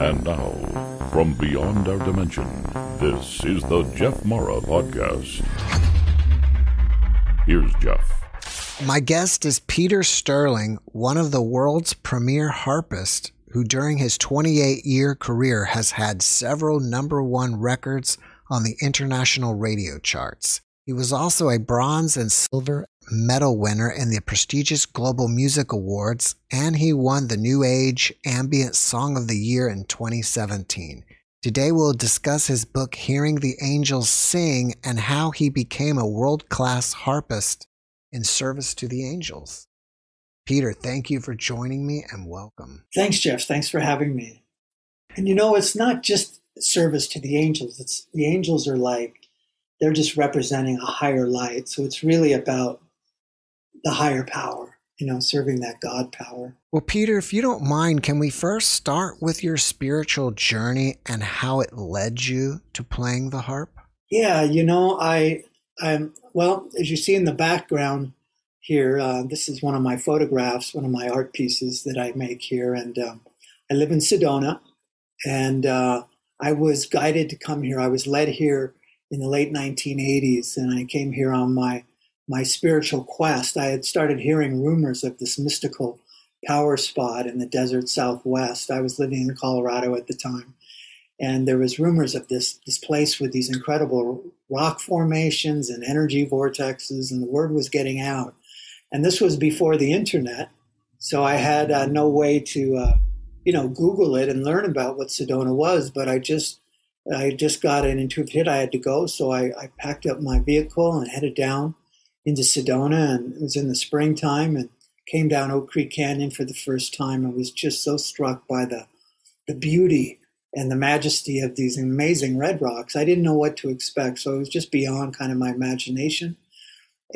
And now, from beyond our dimension, this is the Jeff Mara Podcast. Here's Jeff. My guest is Peter Sterling, one of the world's premier harpists, who during his 28 year career has had several number one records on the international radio charts. He was also a bronze and silver medal winner in the prestigious Global Music Awards, and he won the New Age Ambient Song of the Year in 2017. Today we'll discuss his book Hearing the Angels Sing and how he became a world class harpist in service to the angels. Peter, thank you for joining me and welcome. Thanks, Jeff. Thanks for having me. And you know, it's not just service to the angels. It's the angels are like they're just representing a higher light. So it's really about the higher power, you know, serving that God power. Well, Peter, if you don't mind, can we first start with your spiritual journey and how it led you to playing the harp? Yeah, you know, I, I'm well, as you see in the background here, uh, this is one of my photographs, one of my art pieces that I make here, and um, I live in Sedona, and uh, I was guided to come here. I was led here in the late 1980s, and I came here on my my spiritual quest, I had started hearing rumors of this mystical power spot in the desert southwest. I was living in Colorado at the time, and there was rumors of this this place with these incredible rock formations and energy vortexes, and the word was getting out. And this was before the internet, so I had uh, no way to, uh, you know, Google it and learn about what Sedona was. But I just I just got an intuitive hit. I had to go, so I, I packed up my vehicle and headed down into Sedona, and it was in the springtime, and came down Oak Creek Canyon for the first time, and was just so struck by the the beauty and the majesty of these amazing red rocks. I didn't know what to expect, so it was just beyond kind of my imagination,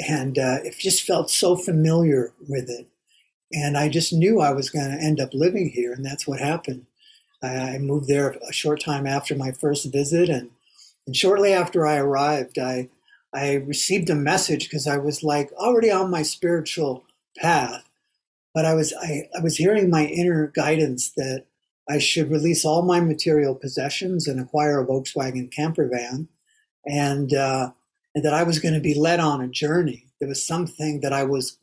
and uh, it just felt so familiar with it, and I just knew I was going to end up living here, and that's what happened. I moved there a short time after my first visit, and and shortly after I arrived, I I received a message because I was like already on my spiritual path, but I was I, I was hearing my inner guidance that I should release all my material possessions and acquire a Volkswagen camper van, and uh, and that I was going to be led on a journey. There was something that I was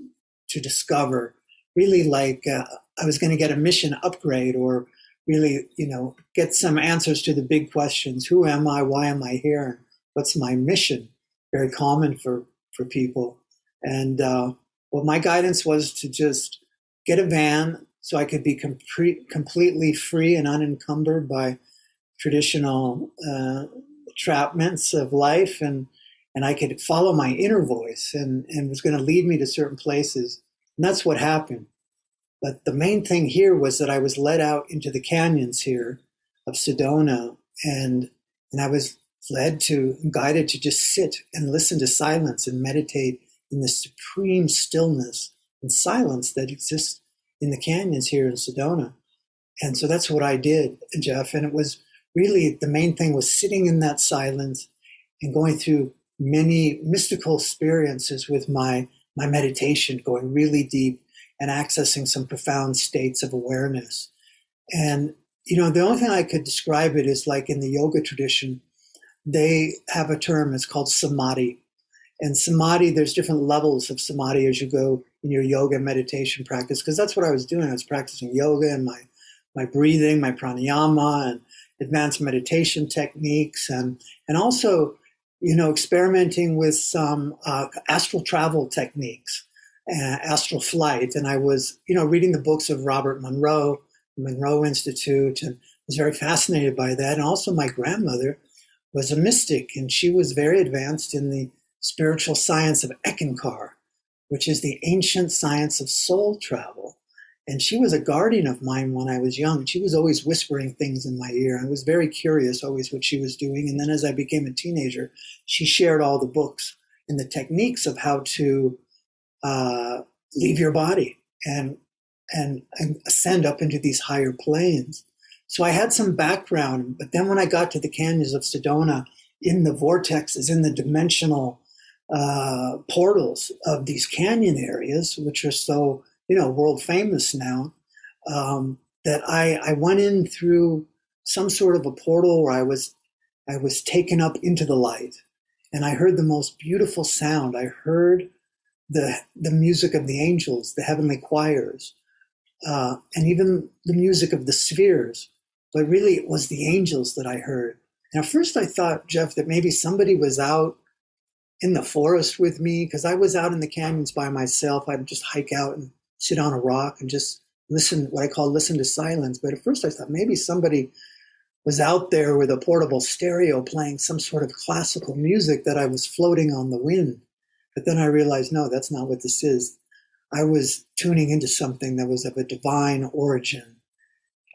to discover, really like uh, I was going to get a mission upgrade or really, you know, get some answers to the big questions: Who am I? Why am I here? What's my mission? Very common for for people. And uh, my guidance was to just get a van so I could be com- completely free and unencumbered by traditional uh, trapments of life, and and I could follow my inner voice, and and was going to lead me to certain places. And that's what happened. But the main thing here was that I was led out into the canyons here of Sedona, and and I was led to, guided to just sit and listen to silence and meditate in the supreme stillness and silence that exists in the canyons here in Sedona. And so that's what I did, Jeff. And it was really the main thing was sitting in that silence and going through many mystical experiences with my my meditation, going really deep and accessing some profound states of awareness. And you know, the only thing I could describe it is like in the yoga tradition, they have a term, it's called samadhi. And samadhi, there's different levels of samadhi as you go in your yoga meditation practice, because that's what I was doing. I was practicing yoga and my, my breathing, my pranayama, and advanced meditation techniques, and, and also, you know, experimenting with some uh, astral travel techniques, uh, astral flight. And I was, you know, reading the books of Robert Monroe, Monroe Institute, and was very fascinated by that. And also my grandmother, was a mystic, and she was very advanced in the spiritual science of Eckankar, which is the ancient science of soul travel. And she was a guardian of mine when I was young. She was always whispering things in my ear. I was very curious always what she was doing. And then as I became a teenager, she shared all the books and the techniques of how to uh, leave your body and, and, and ascend up into these higher planes. So I had some background, but then when I got to the canyons of Sedona, in the vortexes, in the dimensional uh, portals of these canyon areas, which are so you know world famous now, um, that I, I went in through some sort of a portal where I was I was taken up into the light and I heard the most beautiful sound. I heard the the music of the angels, the heavenly choirs, uh, and even the music of the spheres. But really, it was the angels that I heard. At first, I thought, Jeff, that maybe somebody was out in the forest with me because I was out in the canyons by myself. I'd just hike out and sit on a rock and just listen, what I call listen to silence. But at first, I thought maybe somebody was out there with a portable stereo playing some sort of classical music that I was floating on the wind. But then I realized, no, that's not what this is. I was tuning into something that was of a divine origin.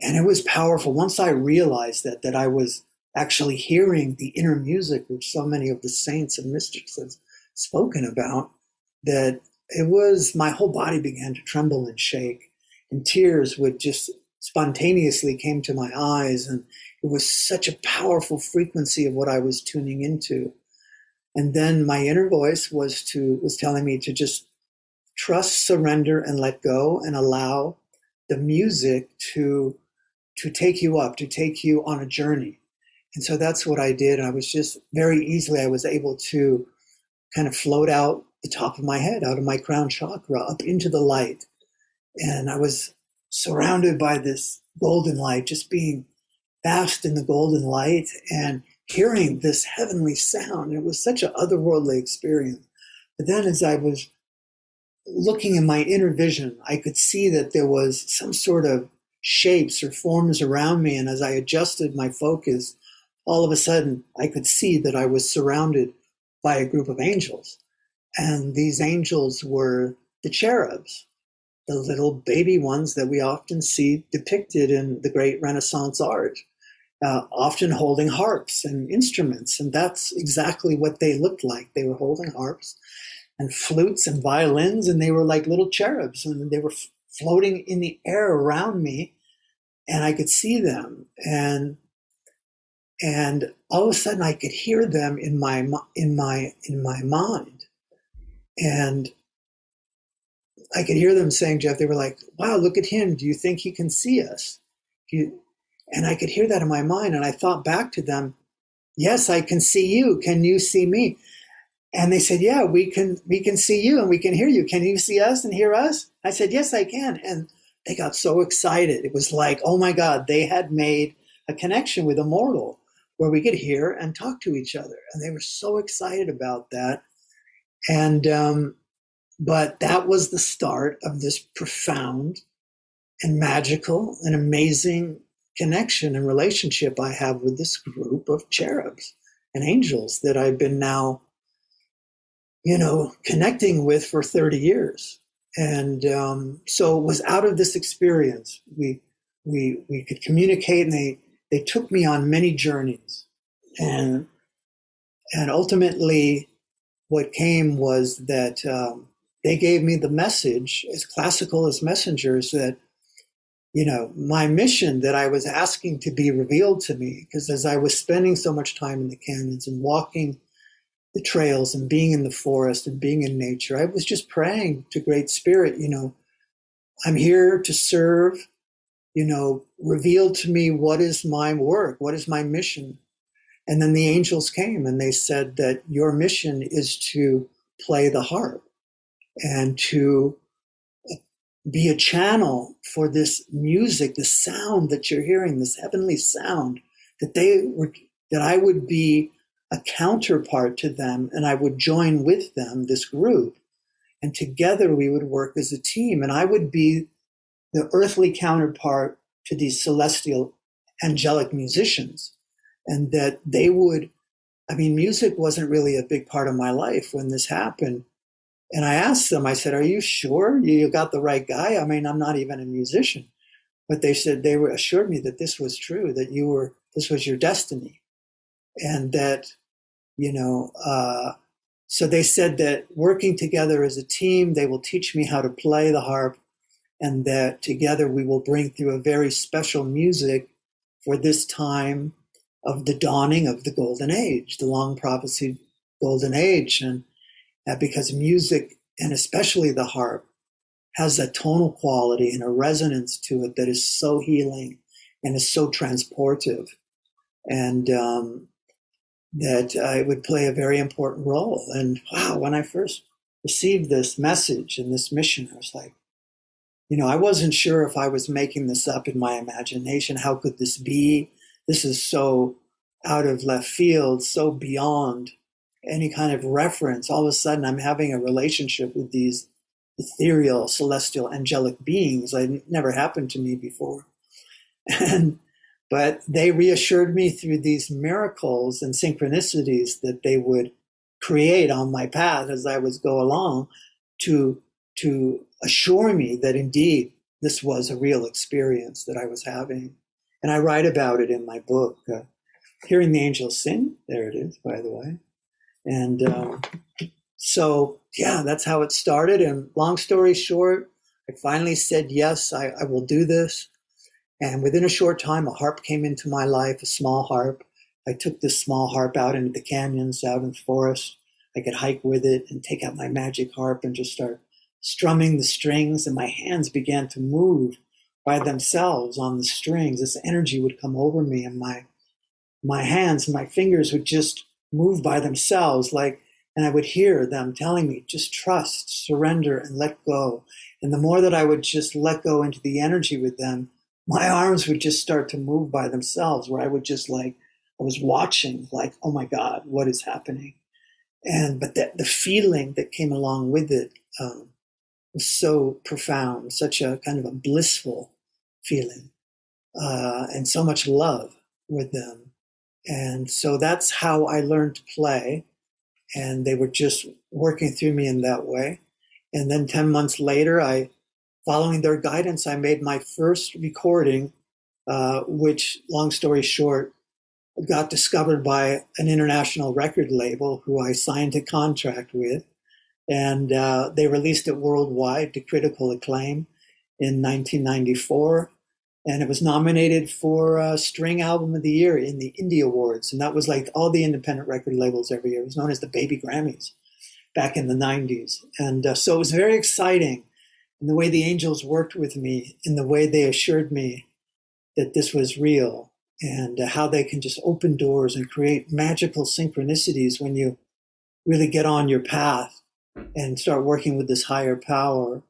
And it was powerful. Once I realized that, that I was actually hearing the inner music, which so many of the saints and mystics have spoken about, that it was my whole body began to tremble and shake, and tears would just spontaneously came to my eyes, and it was such a powerful frequency of what I was tuning into. And then my inner voice was to was telling me to just trust, surrender, and let go, and allow the music to to take you up, to take you on a journey. And so that's what I did. I was just very easily I was able to kind of float out the top of my head, out of my crown chakra, up into the light. And I was surrounded by this golden light, just being basked in the golden light and hearing this heavenly sound. It was such an otherworldly experience. But then as I was looking in my inner vision, I could see that there was some sort of shapes or forms around me. And as I adjusted my focus, all of a sudden I could see that I was surrounded by a group of angels. And these angels were the cherubs, the little baby ones that we often see depicted in the great Renaissance art, uh, often holding harps and instruments. And that's exactly what they looked like. They were holding harps and flutes and violins, and they were like little cherubs, and they were floating in the air around me, and I could see them. And and all of a sudden, I could hear them in my in my in my mind, and I could hear them saying, Jeff, they were like, wow, look at him. Do you think he can see us? You, and I could hear that in my mind. And I thought back to them, yes, I can see you. Can you see me? And they said, yeah, we can, we can see you and we can hear you. Can you see us and hear us? I said, yes, I can. And they got so excited. It was like, oh my God, they had made a connection with a mortal where we could hear and talk to each other. And they were so excited about that. And um, but that was the start of this profound and magical and amazing connection and relationship I have with this group of cherubs and angels that I've been now, you know, connecting with for 30 years. And um, so it was out of this experience we we we could communicate, and they they took me on many journeys, and and ultimately, what came was that um, they gave me the message, as classical as messengers, that, you know, my mission that I was asking to be revealed to me, because as I was spending so much time in the canyons and walking the trails and being in the forest and being in nature, I was just praying to Great Spirit, you know, I'm here to serve, you know, reveal to me what is my work, what is my mission. And then the angels came and they said that your mission is to play the harp and to uh, be a channel for this music, the sound that you're hearing, this heavenly sound, that they were, that I would be a counterpart to them and I would join with them, this group. And together we would work as a team. And I would be the earthly counterpart to these celestial angelic musicians. And that they would, I mean, music wasn't really a big part of my life when this happened. And I asked them, I said, Are you sure you got the right guy? I mean, I'm not even a musician. But they said they were assured me that this was true, that you were, this was your destiny. And that, you know, uh, so they said that working together as a team, they will teach me how to play the harp, and that together we will bring through a very special music for this time of the dawning of the golden age, the long prophesied golden age. And uh, because music, and especially the harp, has a tonal quality and a resonance to it that is so healing and is so transportive. And um, that I would play a very important role. And wow, when I first received this message and this mission, I was like, you know, I wasn't sure if I was making this up in my imagination. How could this be? This is so out of left field, so beyond any kind of reference. All of a sudden, I'm having a relationship with these ethereal, celestial, angelic beings. It never happened to me before. And but they reassured me through these miracles and synchronicities that they would create on my path as I was go along to to assure me that indeed this was a real experience that I was having. And I write about it in my book, uh, Hearing the Angels Sing. There it is, by the way. And um, so, yeah, that's how it started. And long story short, I finally said, yes, I, I will do this. And within a short time, a harp came into my life, a small harp. I took this small harp out into the canyons, out in the forest. I could hike with it and take out my magic harp and just start strumming the strings, and my hands began to move by themselves on the strings. This energy would come over me, and my my hands, my fingers would just move by themselves, like, and I would hear them telling me, just trust, surrender, and let go. And the more that I would just let go into the energy with them, my arms would just start to move by themselves, where I would just like, I was watching, like, oh my God, what is happening? And, but that the feeling that came along with it um, was so profound, such a kind of a blissful feeling, uh, and so much love with them. And so that's how I learned to play. And they were just working through me in that way. And then 10 months later, I following their guidance, I made my first recording, uh, which, long story short, got discovered by an international record label who I signed a contract with. And uh, they released it worldwide to critical acclaim in 1994. And it was nominated for uh, String Album of the Year in the Indie Awards. And that was like all the independent record labels every year. It was known as the Baby Grammys back in the 90s. And uh, so it was very exciting and the way the angels worked with me, in the way they assured me that this was real, and how they can just open doors and create magical synchronicities when you really get on your path and start working with this higher power.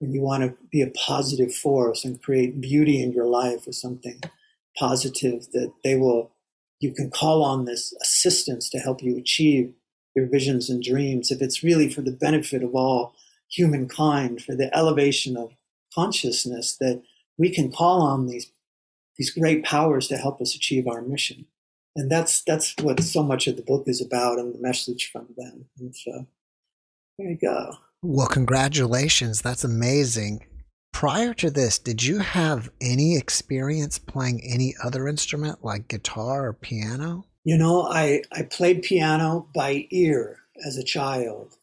When you want to be a positive force and create beauty in your life or something positive, that they will, you can call on this assistance to help you achieve your visions and dreams if it's really for the benefit of all humankind, for the elevation of consciousness, that we can call on these these great powers to help us achieve our mission. And that's that's what so much of the book is about and the message from them. And so there you go. Well, congratulations. That's amazing. Prior to this, did you have any experience playing any other instrument like guitar or piano? You know, I, I played piano by ear as a child.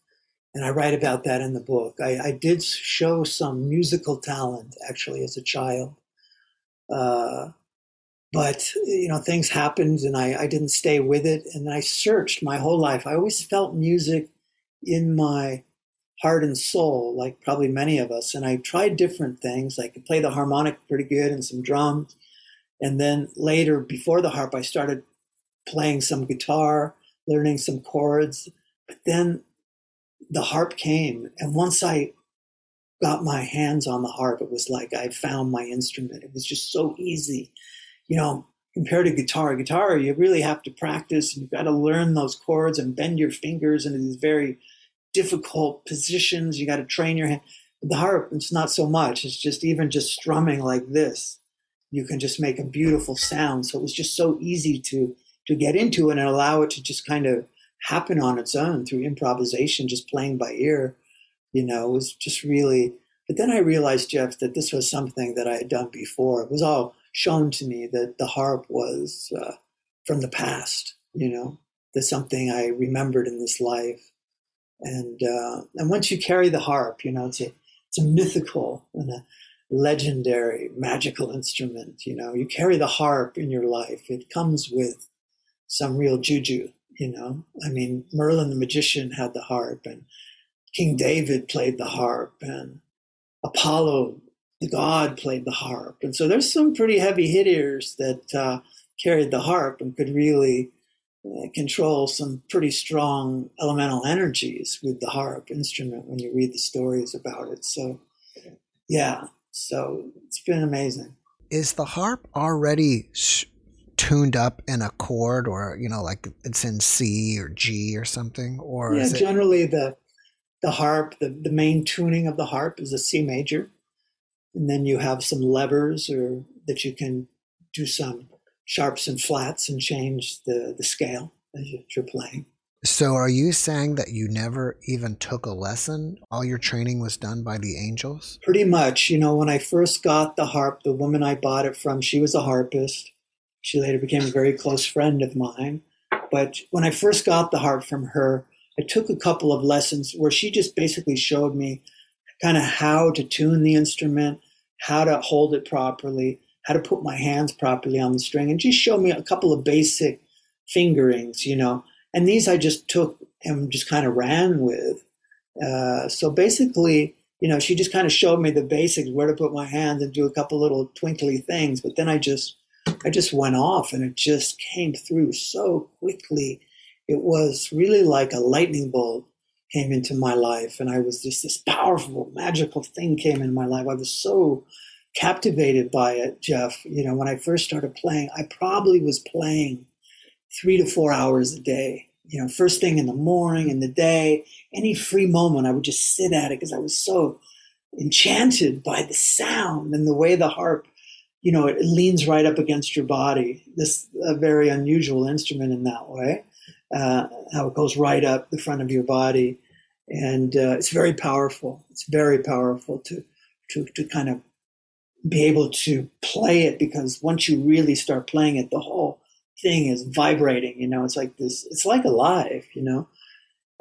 And I write about that in the book. I, I did show some musical talent actually as a child. Uh, but, you know, things happened and I, I didn't stay with it. And I searched my whole life. I always felt music in my heart and soul, like probably many of us. And I tried different things. I could play the harmonic pretty good and some drums. And then later, before the harp, I started playing some guitar, learning some chords. But then the harp came. And once I got my hands on the harp, it was like I found my instrument. It was just so easy. You know, compared to guitar, guitar, you really have to practice and you've got to learn those chords and bend your fingers into these very difficult positions. You got to train your hand. The harp, it's not so much. It's just even just strumming like this, you can just make a beautiful sound. So it was just so easy to to get into it and allow it to just kind of happen on its own through improvisation, just playing by ear. You know, was just really. But then I realized, Jeff, that this was something that I had done before. It was all shown to me that the harp was uh, from the past. You know, that's something I remembered in this life. And uh, and once you carry the harp, you know, it's a it's a mythical and a legendary magical instrument. You know, you carry the harp in your life. It comes with some real juju you know, I mean, Merlin the magician had the harp, and King David played the harp, and Apollo, the god, played the harp. And so there's some pretty heavy hitters that uh, carried the harp and could really uh, control some pretty strong elemental energies with the harp instrument when you read the stories about it. So, yeah, so it's been amazing. Is the harp already tuned up in a chord or, you know, like it's in C or G or something? Or yeah, it... generally the the harp, the, the main tuning of the harp is a C major. And then you have some levers or that you can do some sharps and flats and change the, the scale as you're playing. So, are you saying that you never even took a lesson? All your training was done by the angels? Pretty much. You know, when I first got the harp, the woman I bought it from, she was a harpist. She later became a very close friend of mine. But when I first got the harp from her, I took a couple of lessons where she just basically showed me kind of how to tune the instrument, how to hold it properly, how to put my hands properly on the string, and just showed me a couple of basic fingerings, you know. And these I just took and just kind of ran with. Uh, so basically, you know, she just kind of showed me the basics, where to put my hands and do a couple little twinkly things. But then I just, I just went off, and it just came through so quickly. It was really like a lightning bolt came into my life, and I was just this powerful, magical thing came in my life. I was so captivated by it, Jeff. You know, when I first started playing, I probably was playing three to four hours a day. You know, first thing in the morning, in the day, any free moment, I would just sit at it because I was so enchanted by the sound and the way the harp, you know, it leans right up against your body. This a very unusual instrument in that way. Uh, how it goes right up the front of your body, and uh, it's very powerful. It's very powerful to to to kind of be able to play it because once you really start playing it, the whole thing is vibrating. You know, it's like this. It's like alive. You know,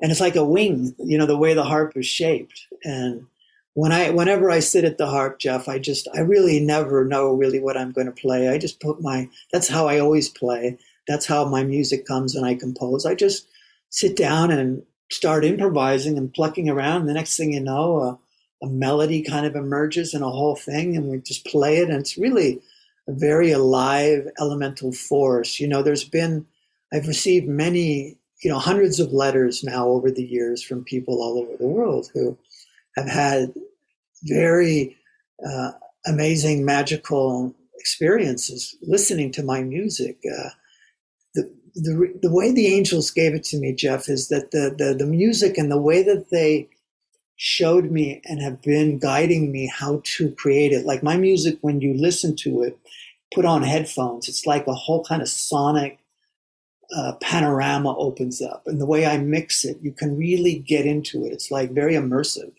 and it's like a wing. You know, the way the harp is shaped. And when I, whenever I sit at the harp, Jeff, I just, I really never know really what I'm going to play. I just put my. That's how I always play. That's how my music comes when I compose. I just sit down and start improvising and plucking around. The next thing you know, a, a melody kind of emerges and a whole thing, and we just play it. And it's really a very alive elemental force. You know, there's been, I've received many, you know, hundreds of letters now over the years from people all over the world who have had very uh, amazing, magical experiences listening to my music. Uh, the, the, the way the angels gave it to me, Jeff, is that the, the, the music and the way that they showed me and have been guiding me how to create it. Like my music, when you listen to it, put on headphones, it's like a whole kind of sonic uh, panorama opens up. And the way I mix it, you can really get into it. It's like very immersive.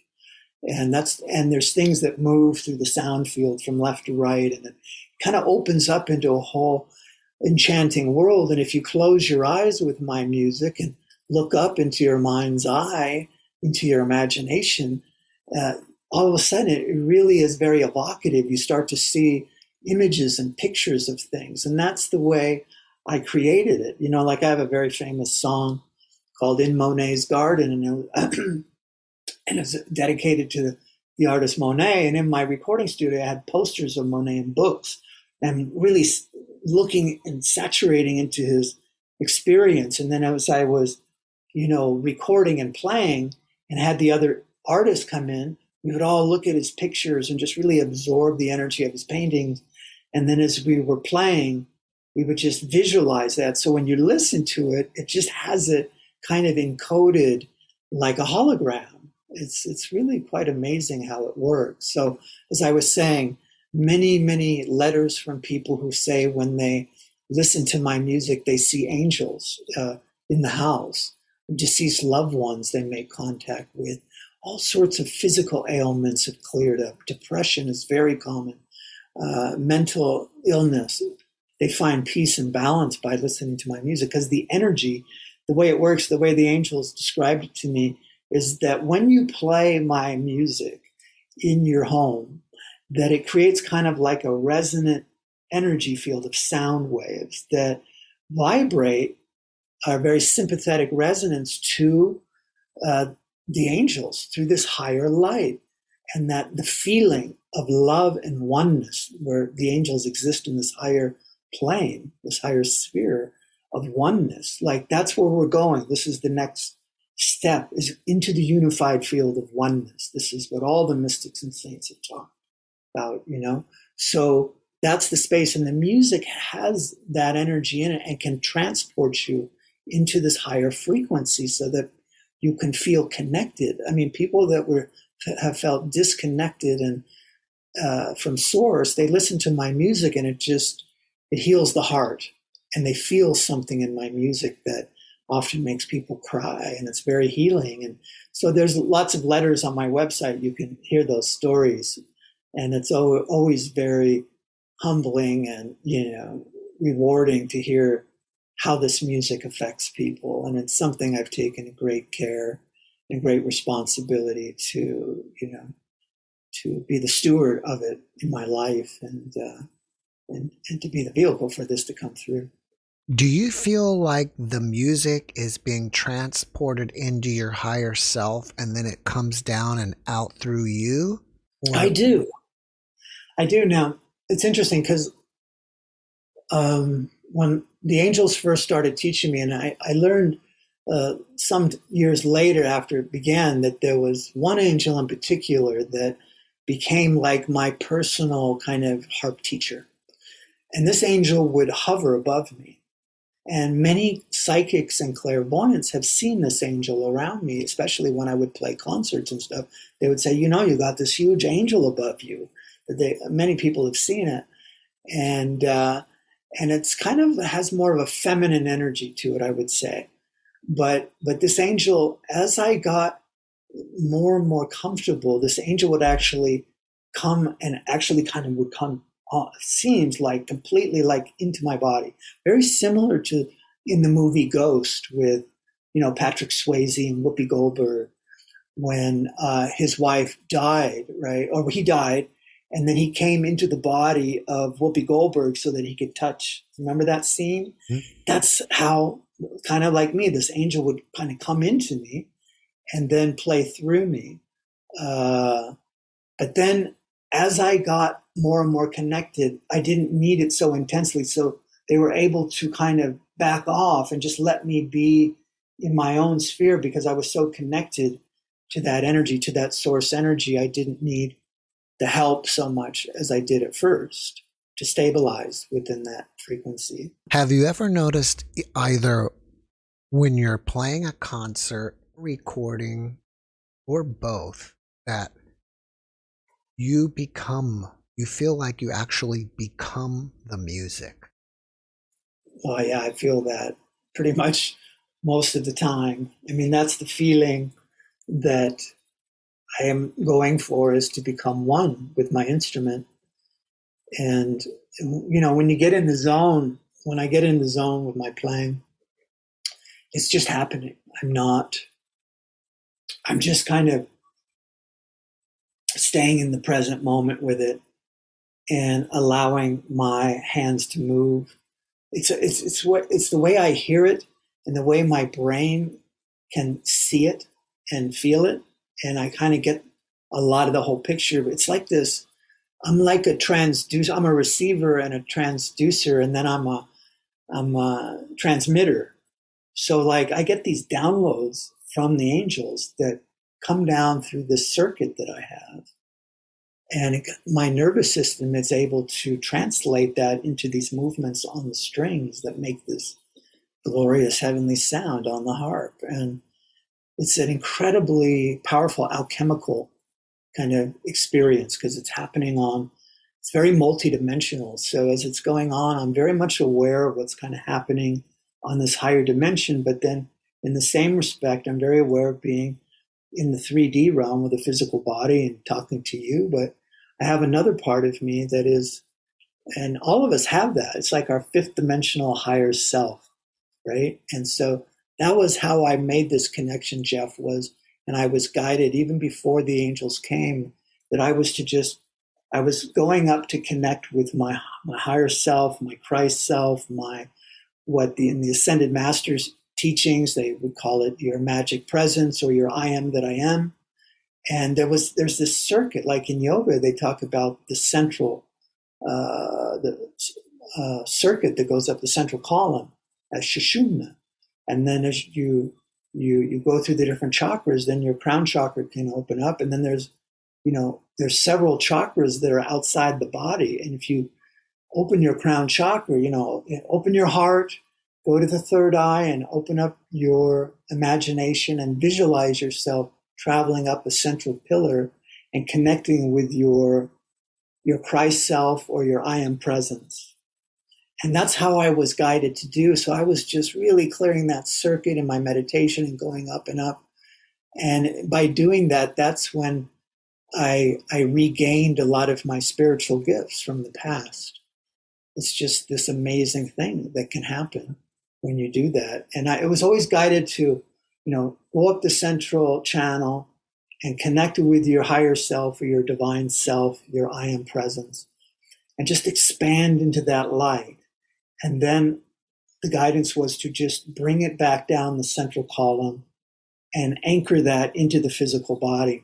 And that's and there's things that move through the sound field from left to right, and it kind of opens up into a whole enchanting world. And if you close your eyes with my music and look up into your mind's eye, into your imagination, uh, all of a sudden it really is very evocative. You start to see images and pictures of things. And that's the way I created it. You know, like I have a very famous song called In Monet's Garden, and and it's dedicated to the artist Monet. And in my recording studio, I had posters of Monet and books and really looking and saturating into his experience. And then as I was, you know, recording and playing and had the other artists come in, we would all look at his pictures and just really absorb the energy of his paintings and then as we were playing, we would just visualize that. So when you listen to it, it just has it kind of encoded like a hologram. It's it's really quite amazing how it works. So as I was saying, many many letters from people who say when they listen to my music, they see angels uh, in the house, deceased loved ones they make contact with. All sorts of physical ailments have cleared up. Depression is very common uh, mental illness, they find peace and balance by listening to my music because the energy, the way it works, the way the angels described it to me, is that when you play my music in your home, that it creates kind of like a resonant energy field of sound waves that vibrate a very sympathetic resonance to uh, the angels through this higher light. and that the feeling of love and oneness, where the angels exist in this higher plane, this higher sphere of oneness, like that's where we're going. This is the next step is into the unified field of oneness. This is what all the mystics and saints have talked about, you know? So that's the space. And the music has that energy in it and can transport you into this higher frequency so that you can feel connected. I mean, people that were have felt disconnected and uh, from source, they listen to my music and it just it heals the heart, and they feel something in my music that often makes people cry, and it's very healing. And so there's lots of letters on my website. You can hear those stories, and it's always very humbling and you know rewarding to hear how this music affects people. And it's something I've taken great care and great responsibility to, you know, to be the steward of it in my life and, uh, and, and to be the vehicle for this to come through. Do you feel like the music is being transported into your higher self and then it comes down and out through you? Or? I do. I do. Now, it's interesting because um, when the angels first started teaching me, and I, I learned uh, some years later after it began that there was one angel in particular that became like my personal kind of harp teacher. And this angel would hover above me. And many psychics and clairvoyants have seen this angel around me, especially when I would play concerts and stuff. They would say, You know, you got this huge angel above you. They, many people have seen it. And, uh, and it's kind of has more of a feminine energy to it, I would say. But but this angel, as I got more and more comfortable, this angel would actually come and actually kind of would come. Uh, seems like completely like into my body, very similar to in the movie Ghost with you know Patrick Swayze and Whoopi Goldberg when uh, his wife died, right? Or he died, and then he came into the body of Whoopi Goldberg so that he could touch. Remember that scene? Mm-hmm. That's how, kind of like me, this angel would kind of come into me and then play through me. Uh, but then as I got more and more connected, I didn't need it so intensely. So they were able to kind of back off and just let me be in my own sphere because I was so connected to that energy, to that source energy. I didn't need the help so much as I did at first to stabilize within that frequency. Have you ever noticed either when you're playing a concert, recording, or both that you become, you feel like you actually become the music? Well, yeah, I feel that pretty much most of the time. I mean, that's the feeling that I am going for is to become one with my instrument. And, you know, when you get in the zone, when I get in the zone with my playing, it's just happening. I'm not, I'm just kind of staying in the present moment with it and allowing my hands to move. It's, it's, it's what, it's the way I hear it and the way my brain can see it and feel it and I kind of get a lot of the whole picture. It's like this. I'm like a transducer. I'm a receiver and a transducer, and then I'm a I'm a transmitter. So like I get these downloads from the angels that come down through this circuit that I have, and it, my nervous system is able to translate that into these movements on the strings that make this glorious heavenly sound on the harp. And it's an incredibly powerful alchemical kind of experience because it's happening on it's very multidimensional. So as it's going on i'm very much aware of what's kind of happening on this higher dimension but then in the same respect i'm very aware of being in the 3d realm with a physical body and talking to you but i have another part of me that is and all of us have that. It's like our fifth dimensional higher self right? And so that was how I made this connection, Jeff, was, and I was guided even before the angels came, that I was to just, I was going up to connect with my, my higher self, my Christ self, my, what the, in the Ascended Masters teachings, they would call it your magic presence or your I am that I am. and there was there's this circuit like in yoga they talk about the central uh, the uh, circuit that goes up the central column as Sushumna, and then as you you you go through the different chakras, then your crown chakra can open up, and then there's you know there's several chakras that are outside the body, and if you open your crown chakra, you know, open your heart, go to the third eye, and open up your imagination and visualize yourself traveling up a central pillar and connecting with your your Christ self or your I am presence. And that's how I was guided to do. So I was just really clearing that circuit in my meditation and going up and up. And by doing that, that's when I, I regained a lot of my spiritual gifts from the past. It's just this amazing thing that can happen when you do that. And I, was always guided to, you know, go up the central channel and connect with your higher self or your divine self, your I am presence, and just expand into that light. And then the guidance was to just bring it back down the central column and anchor that into the physical body.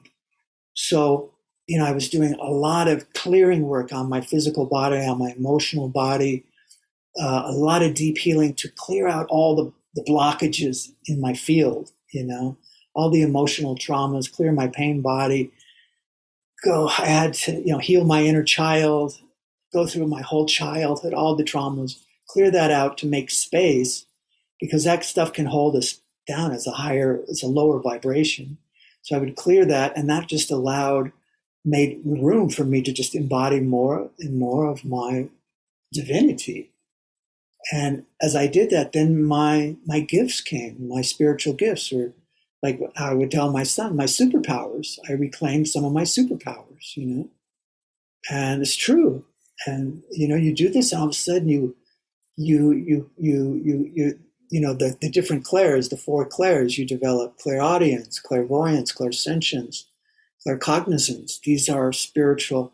So, you know, I was doing a lot of clearing work on my physical body, on my emotional body, uh, a lot of deep healing to clear out all the, the blockages in my field, you know, all the emotional traumas, clear my pain body. Go, I had to, you know, heal my inner child, go through my whole childhood, all the traumas, clear that out to make space because that stuff can hold us down as a higher, as a lower vibration. So I would clear that, and that just allowed, made room for me to just embody more and more of my divinity. And as I did that, then my my gifts came, my spiritual gifts, or like I would tell my son, my superpowers. I reclaimed some of my superpowers, you know. And it's true. And you know, you do this, all of a sudden you you you you you you you know the, the different clairs, the four clairs, you develop clairaudience, clairvoyance, clairsentience, claircognizance. These are spiritual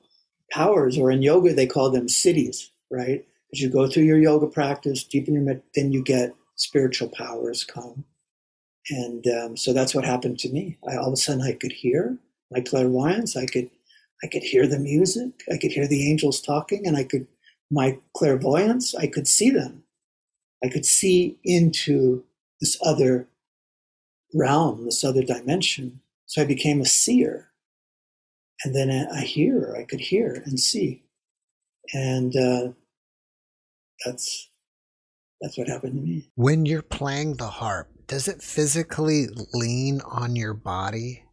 powers, or in yoga they call them siddhis, right? As you go through your yoga practice, deepen your then you get spiritual powers come, and um, so that's what happened to me. I, all of a sudden, I could hear my clairvoyance. I could I could hear the music. I could hear the angels talking, and I could my clairvoyance, I could see them. I could see into this other realm, this other dimension. So I became a seer. And then a, hearer, I could hear and see. And uh, that's that's what happened to me. When you're playing the harp, does it physically lean on your body?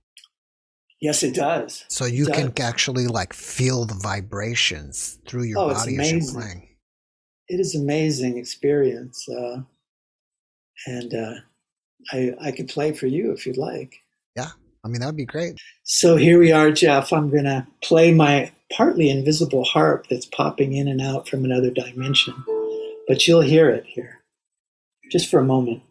Yes, it does. So you does. can actually like feel the vibrations through your oh, body as you're playing. It is amazing experience, uh, and uh, I I could play for you if you'd like. Yeah, I mean that would be great. So here we are, Jeff. I'm gonna play my partly invisible harp that's popping in and out from another dimension, but you'll hear it here, just for a moment.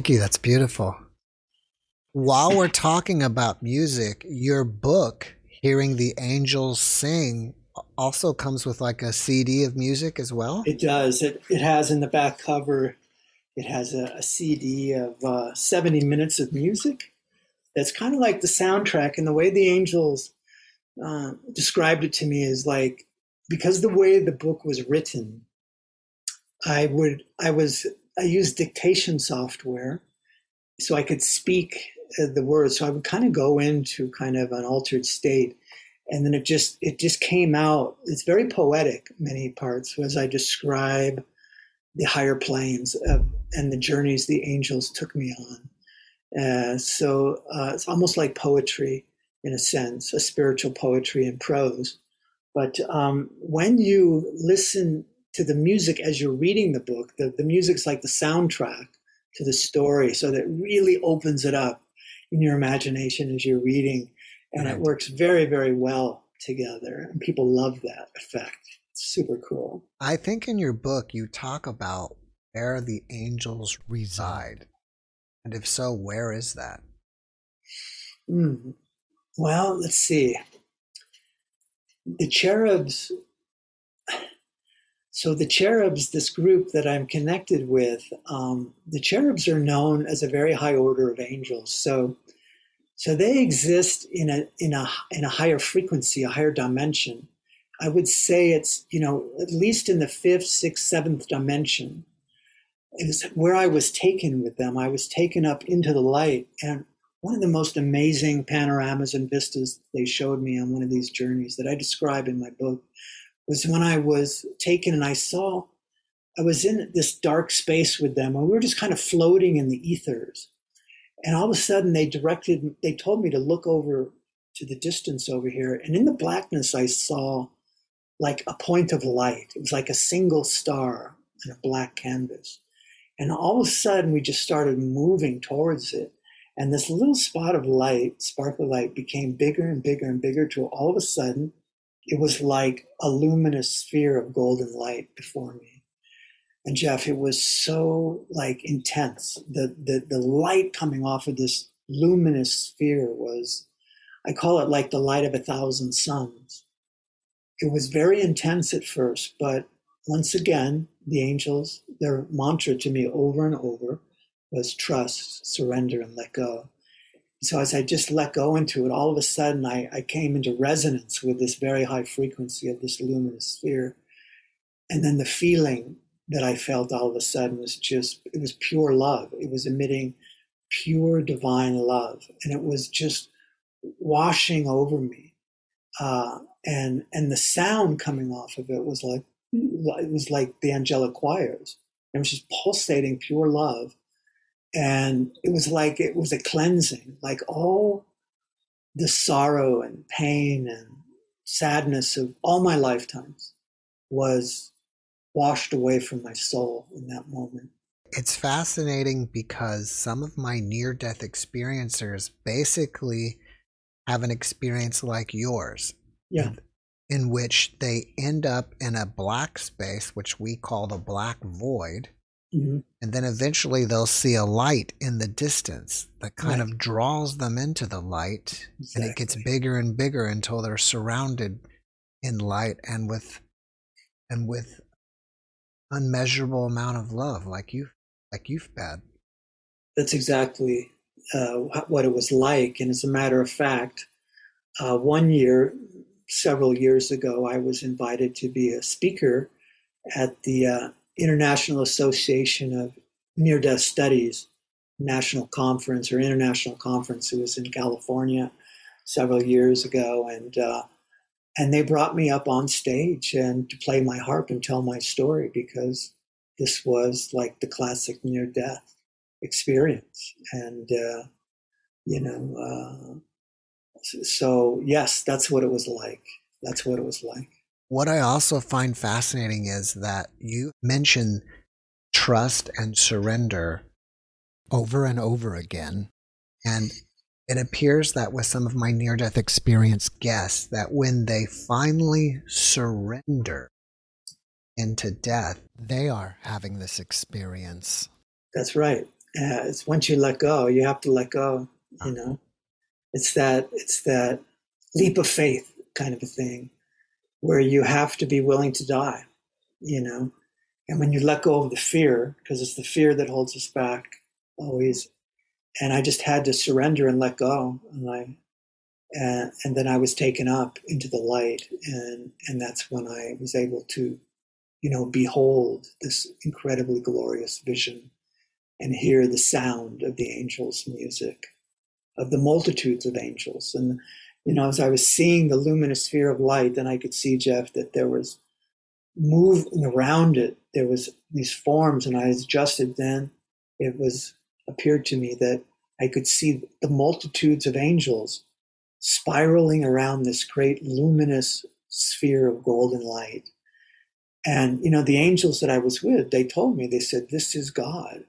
Thank you. That's beautiful. While we're talking about music, your book, Hearing the Angels Sing, also comes with like a CD of music as well? It does. It, it has in the back cover, it has a, a CD of uh, 70 minutes of music. That's kind of like the soundtrack. And the way the Angels uh, described it to me is like, because the way the book was written, I would, I was I used dictation software so I could speak uh, the words. So I would kind of go into kind of an altered state, and then it just it just came out. It's very poetic, many parts, as I describe the higher planes of, and the journeys the angels took me on. Uh, so uh, it's almost like poetry in a sense, a spiritual poetry in prose. But um, when you listen to the music as you're reading the book, the, the music's like the soundtrack to the story. So that really opens it up in your imagination as you're reading. And right. it works very, very well together. And people love that effect. It's super cool. I think in your book, you talk about where the angels reside. And if so, where is that? Mm. Well, let's see. The cherubs. So, the cherubs, this group that I'm connected with, um, the cherubs are known as a very high order of angels. So, so they exist in a in a in a higher frequency, a higher dimension. I would say it's you know at least in the fifth, sixth, seventh dimension is where I was taken with them. I was taken up into the light, and one of the most amazing panoramas and vistas they showed me on one of these journeys that I describe in my book was when I was taken and I saw I was in this dark space with them and we were just kind of floating in the ethers. And all of a sudden they directed they told me to look over to the distance over here and in the blackness I saw like a point of light. It was like a single star on a black canvas. And all of a sudden we just started moving towards it and this little spot of light, sparkle light, became bigger and bigger and bigger till all of a sudden it was like a luminous sphere of golden light before me. And Jeff, it was so like intense. The the the light coming off of this luminous sphere was I call it like the light of a thousand suns. It was very intense at first, but once again, the angels, their mantra to me over and over was trust, surrender, and let go. So as I just let go into it, all of a sudden I, I came into resonance with this very high frequency of this luminous sphere. And then the feeling that I felt all of a sudden was just, it was pure love. It was emitting pure divine love. And it was just washing over me. Uh, and, and the sound coming off of it was like, it was like the angelic choirs. It was just pulsating pure love and it was like it was a cleansing, like all the sorrow and pain and sadness of all my lifetimes was washed away from my soul in that moment. It's fascinating because some of my near death experiencers basically have an experience like yours. Yeah. In which they end up in a black space, which we call the black void Mm-hmm. And then eventually they'll see a light in the distance that kind right. of draws them into the light. Exactly. And it gets bigger and bigger until they're surrounded in light and with and with unmeasurable amount of love like you like you've had. That's exactly uh, what it was like. And as a matter of fact, uh, one year, several years ago, I was invited to be a speaker at the uh, International Association of Near Death Studies national conference or international conference. It was in California several years ago, and uh, and they brought me up on stage and to play my harp and tell my story because this was like the classic near death experience, and uh, you know, uh, so yes, that's what it was like. That's what it was like. What I also find fascinating is that you mention trust and surrender over and over again. And it appears that with some of my near death experience guests, that when they finally surrender into death, they are having this experience. That's right. Uh, it's once you let go, you have to let go. You know, it's that it's that leap of faith kind of a thing where you have to be willing to die, you know. And when you let go of the fear, because it's the fear that holds us back always. And I just had to surrender and let go. And I and, and then I was taken up into the light and and that's when I was able to, you know, behold this incredibly glorious vision and hear the sound of the angels' music, of the multitudes of angels. And you know, as I was seeing the luminous sphere of light, then I could see, Jeff, that there was moving around it. There was these forms, and I adjusted then. It was appeared to me that I could see the multitudes of angels spiraling around this great luminous sphere of golden light. And, you know, the angels that I was with, they told me, they said, This is God.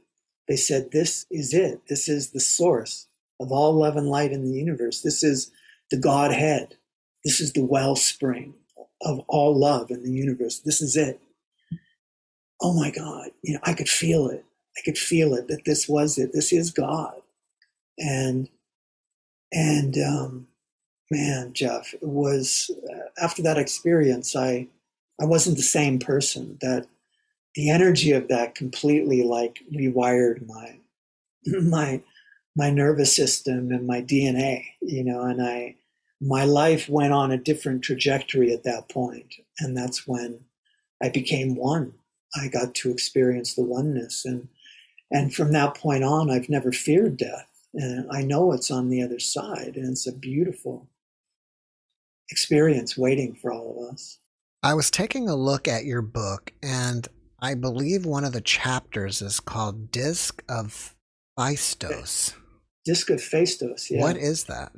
They said, This is it. This is the source of all love and light in the universe. This is the Godhead. This is the wellspring of all love in the universe. This is it. Oh my God. You know, I could feel it. I could feel it that this was it. This is God. And, and, um, man, Jeff, it was uh, after that experience, I, I wasn't the same person. That the energy of that completely like rewired my, my, my nervous system and my DNA, you know, and I, my life went on a different trajectory at that point, and that's when I became one. I got to experience the oneness, and and from that point on, I've never feared death, and I know it's on the other side, and it's a beautiful experience waiting for all of us. I was taking a look at your book, and I believe one of the chapters is called Disc of Phaistos. Disc of Phaistos, yeah. What is that?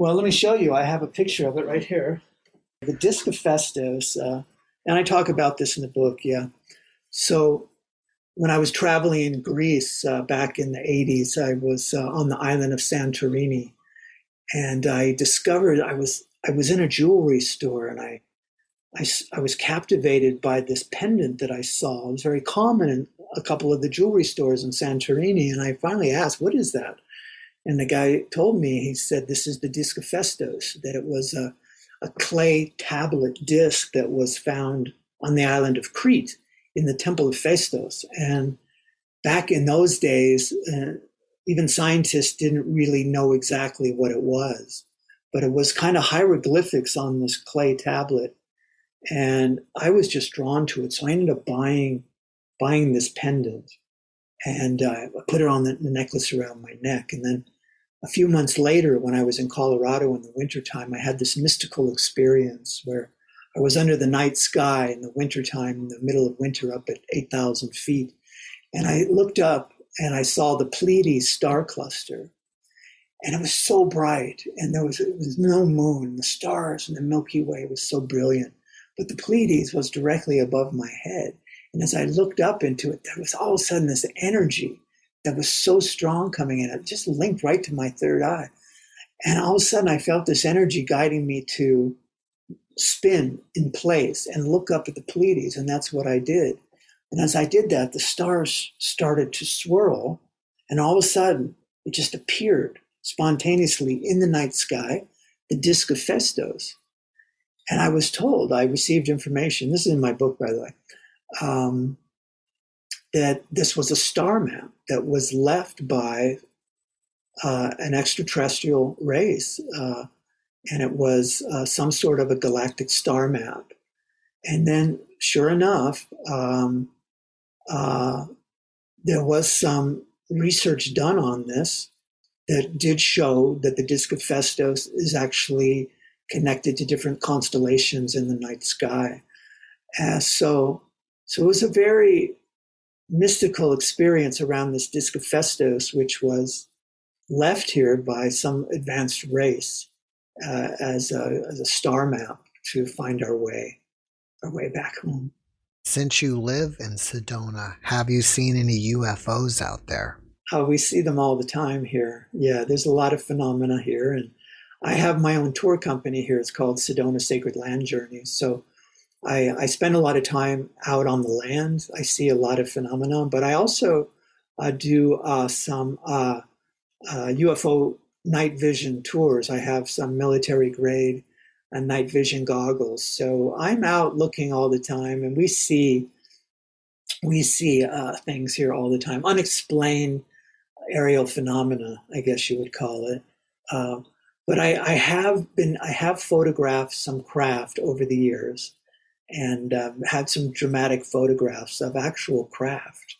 Well, let me show you. I have a picture of it right here. The Disc of Phaistos, uh, and I talk about this in the book, yeah. So when I was traveling in Greece uh, back in the 80s, I was uh, on the island of Santorini, and I discovered I was I was in a jewelry store, and I, I, I was captivated by this pendant that I saw. It was very common in a couple of the jewelry stores in Santorini, and I finally asked, "What is that?" And the guy told me, he said, "This is the disc of Phaistos. That it was a, a clay tablet disc that was found on the island of Crete." in the Temple of Phaistos. And back in those days, uh, even scientists didn't really know exactly what it was, but it was kind of hieroglyphics on this clay tablet. And I was just drawn to it. So I ended up buying, buying this pendant and uh, I put it on the, the necklace around my neck. And then a few months later, when I was in Colorado in the wintertime, I had this mystical experience where I was under the night sky in the wintertime, in the middle of winter, up at 8,000 feet. And I looked up and I saw the Pleiades star cluster. And it was so bright, and there was, it was no moon. The stars and the Milky Way was so brilliant. But the Pleiades was directly above my head. And as I looked up into it, there was all of a sudden this energy that was so strong coming in. It just linked right to my third eye. And all of a sudden, I felt this energy guiding me to spin in place and look up at the Pleiades. And that's what I did. And as I did that, the stars started to swirl. And all of a sudden, it just appeared spontaneously in the night sky, the disk of Phaistos. And I was told, I received information, this is in my book, by the way, um, that this was a star map that was left by uh, an extraterrestrial race. Uh, and it was uh, some sort of a galactic star map. And then, sure enough, um, uh, there was some research done on this that did show that the disk of Phaistos is actually connected to different constellations in the night sky. Uh, so, so it was a very mystical experience around this disk of Phaistos, which was left here by some advanced race uh, as, a, as a star map to find our way, our way back home. Since you live in Sedona, have you seen any UFOs out there? Oh, we see them all the time here. Yeah, there's a lot of phenomena here, and I have my own tour company here. It's called Sedona Sacred Land Journeys. So I, I spend a lot of time out on the land. I see a lot of phenomena, but I also uh, do uh, some uh, UFO uh, night vision tours. I have some military grade night vision goggles. So I'm out looking all the time, and we see we see uh, things here all the time, unexplained aerial phenomena, I guess you would call it. Uh, but I, I, have been I have photographed some craft over the years, and um, had some dramatic photographs of actual craft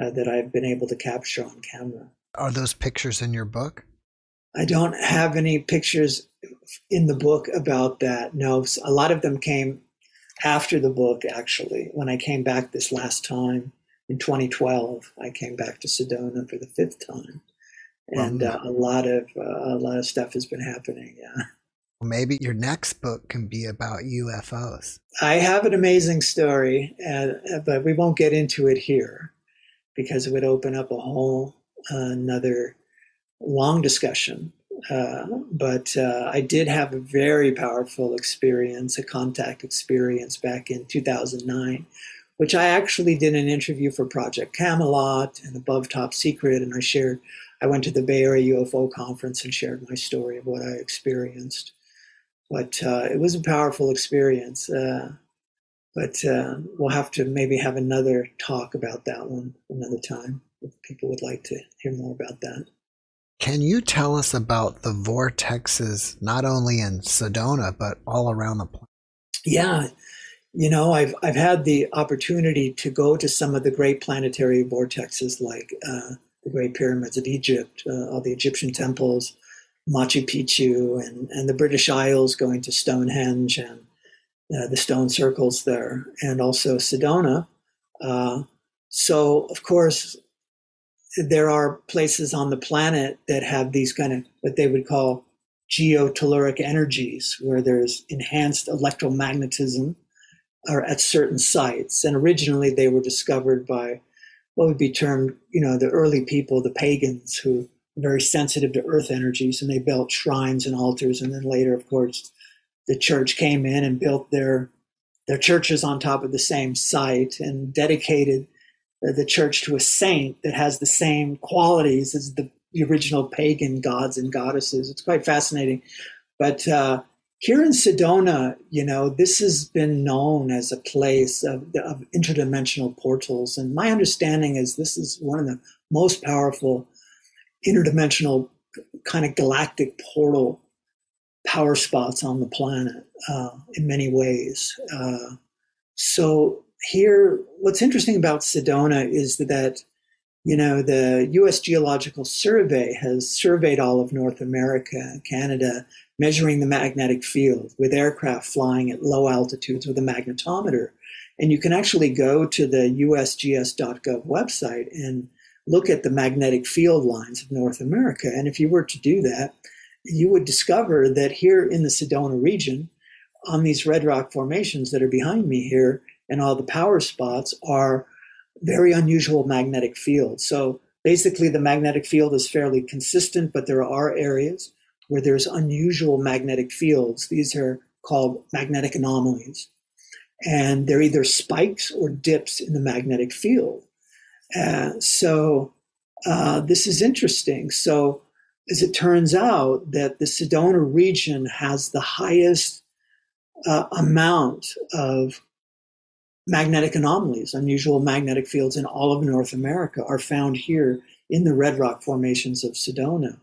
uh, that I've been able to capture on camera. Are those pictures in your book? I don't have any pictures in the book about that. No, a lot of them came after the book, actually. When I came back this last time in 2012, I came back to Sedona for the fifth time. and uh, a lot of uh, a lot of stuff has been happening. Yeah. Maybe your next book can be about UFOs. I have an amazing story, uh, but we won't get into it here because it would open up a whole uh, another long discussion. Uh, but uh, I did have a very powerful experience, a contact experience back in 2009, which I actually did an interview for Project Camelot and Above Top Secret, and I shared. I went to the Bay Area UFO conference and shared my story of what I experienced. But uh, it was a powerful experience. Uh, but uh, we'll have to maybe have another talk about that one another time if people would like to hear more about that. Can you tell us about the vortexes, not only in Sedona, but all around the planet? Yeah. You know, I've, I've had the opportunity to go to some of the great planetary vortexes like uh, the Great Pyramids of Egypt, uh, all the Egyptian temples, Machu Picchu, and, and the British Isles, going to Stonehenge and uh, the stone circles there, and also Sedona. Uh, so, of course, there are places on the planet that have these kind of what they would call geotelluric energies, where there's enhanced electromagnetism or at certain sites. And originally they were discovered by what would be termed, you know, the early people, the pagans, who very sensitive to earth energies, and they built shrines and altars. And then later, of course, the church came in and built their their churches on top of the same site and dedicated the church to a saint that has the same qualities as the, original pagan gods and goddesses. It's quite fascinating. But uh, here in Sedona, you know, this has been known as a place of, of interdimensional portals. And my understanding is this is one of the most powerful interdimensional kind of galactic portal power spots on the planet uh, in many ways. Uh, so here, what's interesting about Sedona is that, you know, the U.S. Geological Survey has surveyed all of North America Canada, measuring the magnetic field with aircraft flying at low altitudes with a magnetometer. And you can actually go to the USGS.gov website and look at the magnetic field lines of North America. And if you were to do that, you would discover that here in the Sedona region, on these red rock formations that are behind me here, and all the power spots are very unusual magnetic fields. So basically, the magnetic field is fairly consistent, but there are areas where there's unusual magnetic fields. These are called magnetic anomalies. And they're either spikes or dips in the magnetic field. Uh, so uh, this is interesting. So, as it turns out, that the Sedona region has the highest uh, amount of magnetic anomalies, unusual magnetic fields in all of North America are found here in the red rock formations of Sedona.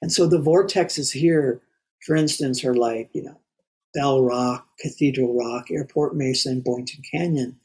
And so the vortexes here, for instance, are like, you know, Bell Rock, Cathedral Rock, Airport Mesa, and Boynton Canyon.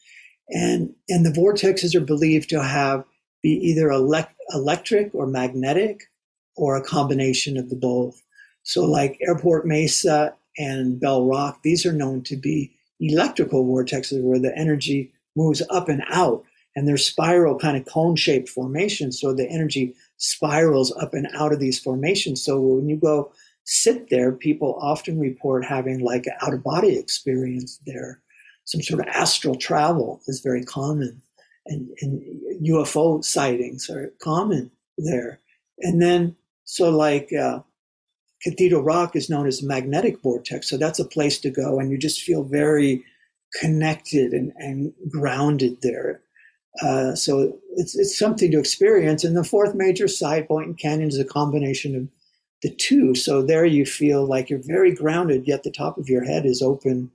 And, and the vortexes are believed to have be either elect, electric or magnetic or a combination of the both. So like Airport Mesa and Bell Rock, these are known to be electrical vortexes where the energy moves up and out and they're spiral kind of cone shaped formations. So the energy spirals up and out of these formations. So when you go sit there people often report having like an out of body experience there some sort of astral travel is very common and, and ufo sightings are common there and then so like uh, Cathedral Rock is known as magnetic vortex. So that's a place to go, and you just feel very connected and, and grounded there. Uh, so it's, it's something to experience. And the fourth major site, Boynton Canyon, is a combination of the two. So there you feel like you're very grounded, yet the top of your head is open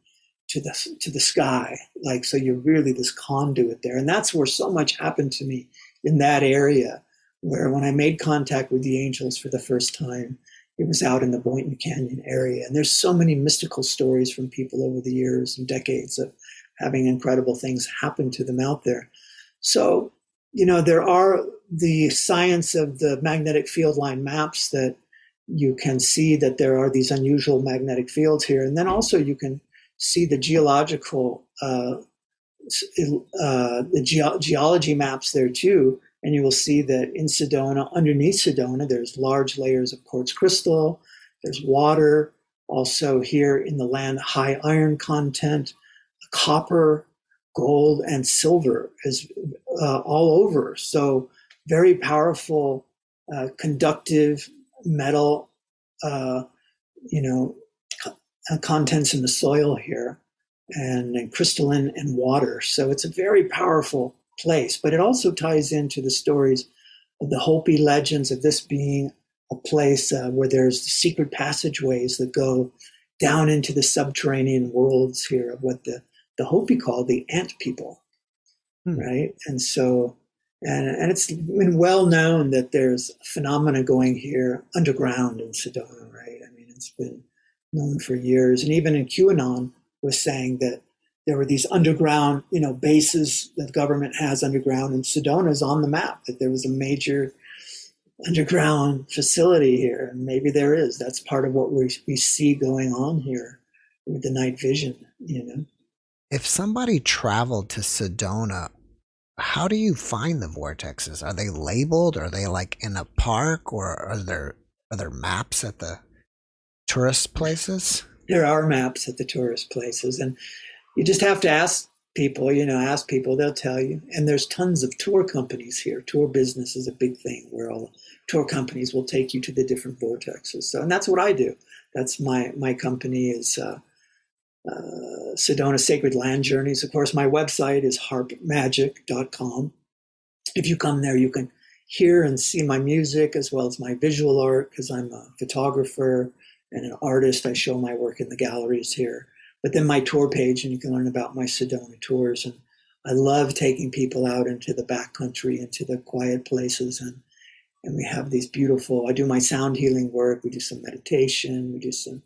to the to the sky. Like so, you're really this conduit there, and that's where so much happened to me in that area. Where when I made contact with the angels for the first time, it was out in the Boynton Canyon area. And there's so many mystical stories from people over the years and decades of having incredible things happen to them out there. So, you know, there are the science of the magnetic field line maps that you can see that there are these unusual magnetic fields here. And then also you can see the geological, uh, uh, the ge- geology maps there too And you will see that in Sedona, underneath Sedona, there's large layers of quartz crystal, there's water, also here in the land, high iron content, copper, gold, and silver is uh, all over. So very powerful, uh, conductive metal, uh, you know, contents in the soil here, and, and crystalline and water. So it's a very powerful place, but it also ties into the stories of the Hopi legends of this being a place uh, where there's secret passageways that go down into the subterranean worlds here of what the, the Hopi call the ant people, hmm. right? And so, and, and it's been well known that there's phenomena going here underground in Sedona, right? I mean, it's been known for years. And even in QAnon was saying that there were these underground, you know, bases that government has underground, and Sedona is on the map. That there was a major underground facility here, and maybe there is. That's part of what we we see going on here with the night vision. You know, if somebody traveled to Sedona, how do you find the vortexes? Are they labeled? Are they like in a park, or are there are there maps at the tourist places? There are maps at the tourist places, and you just have to ask people, you know, ask people, they'll tell you. And there's tons of tour companies here. Tour business is a big thing where all tour companies will take you to the different vortexes. So, and that's what I do. That's my, my company is uh, uh, Sedona Sacred Land Journeys. Of course, my website is harpmagic.com. If you come there, you can hear and see my music as well as my visual art because I'm a photographer and an artist. I show my work in the galleries here but then my tour page, and you can learn about my Sedona tours. And I love taking people out into the backcountry, into the quiet places, and and we have these beautiful. I do my sound healing work. We do some meditation. We do some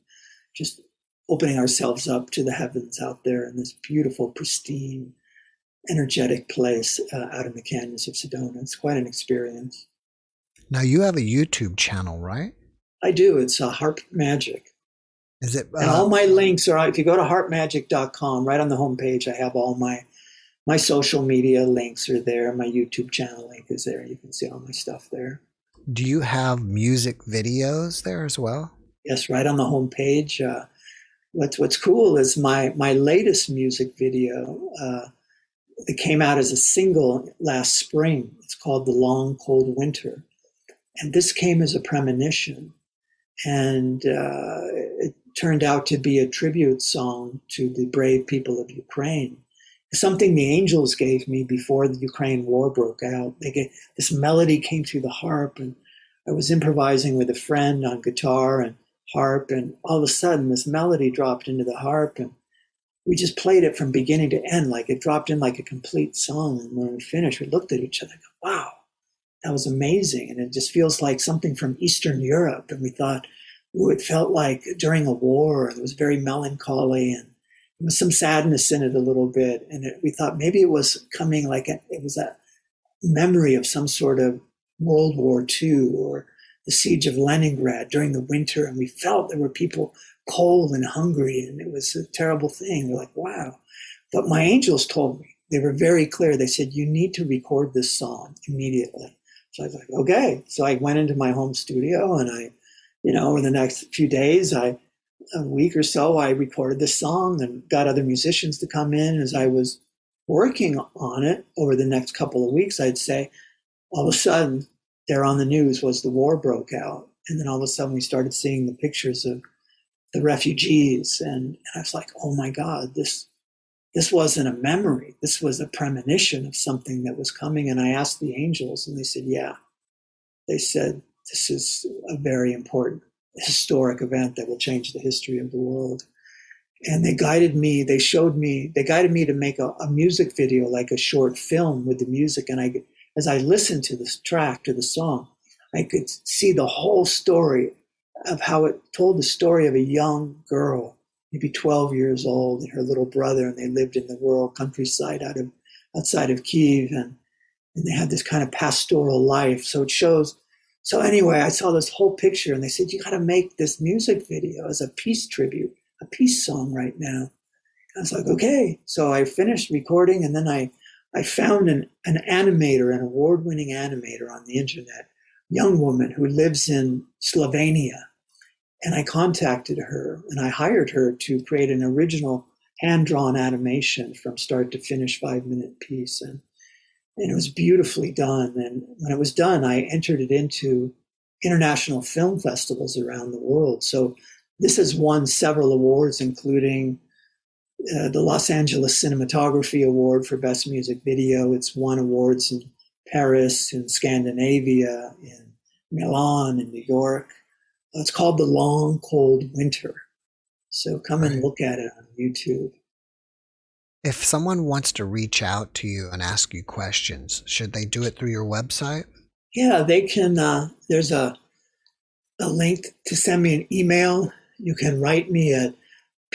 just opening ourselves up to the heavens out there in this beautiful, pristine, energetic place uh, out in the canyons of Sedona. It's quite an experience. Now you have a YouTube channel, right? I do. It's a Harp Magic. Is it? Uh, and all my links are if you go to harpmagic.com, right on the homepage, I have all my my social media links are there. My YouTube channel link is there. You can see all my stuff there. Do you have music videos there as well? Yes, right on the homepage. Uh, what's What's cool is my my latest music video uh, that came out as a single last spring. It's called "The Long Cold Winter," and this came as a premonition, and uh, it turned out to be a tribute song to the brave people of Ukraine. Something the angels gave me before the Ukraine war broke out. They this melody came through the harp, and I was improvising with a friend on guitar and harp, and all of a sudden this melody dropped into the harp, and we just played it from beginning to end, like it dropped in like a complete song. And when we finished, we looked at each other, go, "Wow, that was amazing!" And it just feels like something from Eastern Europe. And we thought, ooh, it felt like during a war. It was very melancholy and there was some sadness in it a little bit. And it, we thought maybe it was coming like a, it was a memory of some sort of World War II or the siege of Leningrad during the winter. And we felt there were people cold and hungry, and it was a terrible thing. We're like, wow. But my angels told me, they were very clear. They said, you need to record this song immediately. So I was like, okay. So I went into my home studio and I you know, over the next few days, I a week or so, I recorded this song and got other musicians to come in. As I was working on it over the next couple of weeks, I'd say, all of a sudden, there on the news was the war broke out, and then all of a sudden we started seeing the pictures of the refugees, and, and I was like, oh my God, this this wasn't a memory. This was a premonition of something that was coming. And I asked the angels, and they said, yeah. They said, this is a very important historic event that will change the history of the world. And they guided me, they showed me, they guided me to make a, a music video, like a short film with the music. And I, as I listened to this track, to the song, I could see the whole story of how it told the story of a young girl, maybe 12 years old, and her little brother, and they lived in the rural countryside out of outside of Kiev, and, and they had this kind of pastoral life. So it shows so anyway, I saw this whole picture and they said, you got to make this music video as a peace tribute, a peace song right now. I was like, okay. So I finished recording and then I, I found an, an animator, an award winning animator on the internet, young woman who lives in Slovenia. And I contacted her and I hired her to create an original hand drawn animation from start to finish, five minute piece. And, and it was beautifully done. And when it was done, I entered it into international film festivals around the world. So this has won several awards, including uh, the Los Angeles Cinematography Award for Best Music Video. It's won awards in Paris, in Scandinavia, in Milan, in New York. It's called The Long Cold Winter. So come and look at it on YouTube. If someone wants to reach out to you and ask you questions, should they do it through your website? Yeah, they can. Uh, there's a a link to send me an email. You can write me at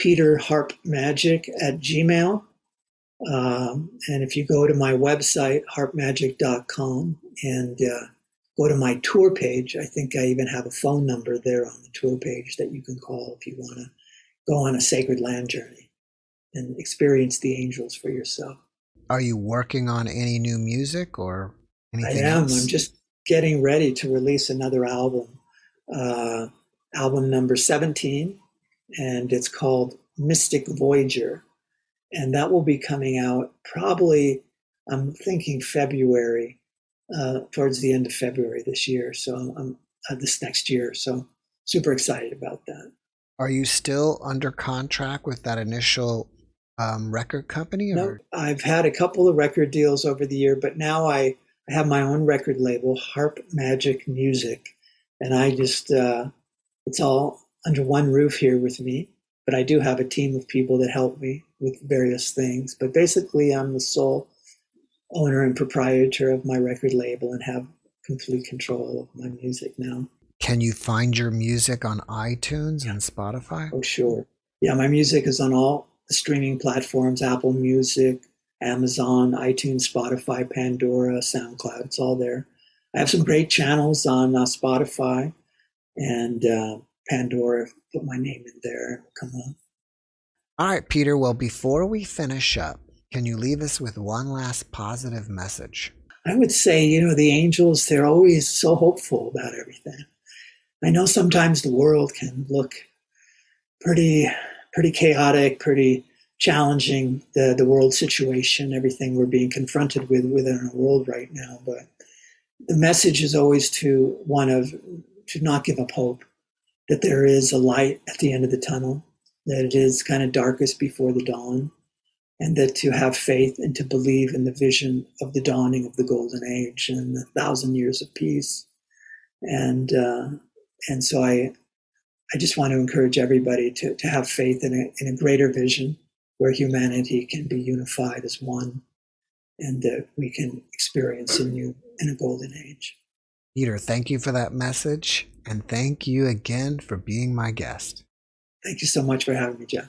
peterharpmagic at gmail. Um, and if you go to my website, harpmagic.com, and uh, go to my tour page, I think I even have a phone number there on the tour page that you can call if you want to go on a sacred land journey and experience the angels for yourself. Are you working on any new music or anything I am. else? I'm just getting ready to release another album, uh, album number 17, and it's called Mystic Voyager. And that will be coming out probably, I'm thinking February, uh, towards the end of February this year. So I'm, uh, this next year. So super excited about that. Are you still under contract with that initial um, record company? No? I've had a couple of record deals over the year, but now I, I have my own record label, Harp Magic Music, and I just uh, it's all under one roof here with me. But I do have a team of people that help me with various things. But basically, I'm the sole owner and proprietor of my record label and have complete control of my music now. Can you find your music on iTunes and Spotify? Oh, sure. Yeah, my music is on all the streaming platforms Apple Music, Amazon, iTunes, Spotify, Pandora, SoundCloud. It's all there. I have some great channels on uh, Spotify and uh, Pandora. Put my name in there come on. All right, Peter. Well, before we finish up, can you leave us with one last positive message? I would say, you know, the angels, they're always so hopeful about everything. I know sometimes the world can look pretty, pretty chaotic, pretty challenging, the, the world situation, everything we're being confronted with within our world right now. But the message is always to one of, to not give up hope, that there is a light at the end of the tunnel, that it is kind of darkest before the dawn, and that to have faith and to believe in the vision of the dawning of the golden age and the thousand years of peace. And uh, and so I I just want to encourage everybody to, to have faith in a, in a greater vision where humanity can be unified as one and that we can experience a new in a golden age. Peter, thank you for that message. And thank you again for being my guest. Thank you so much for having me, Jeff.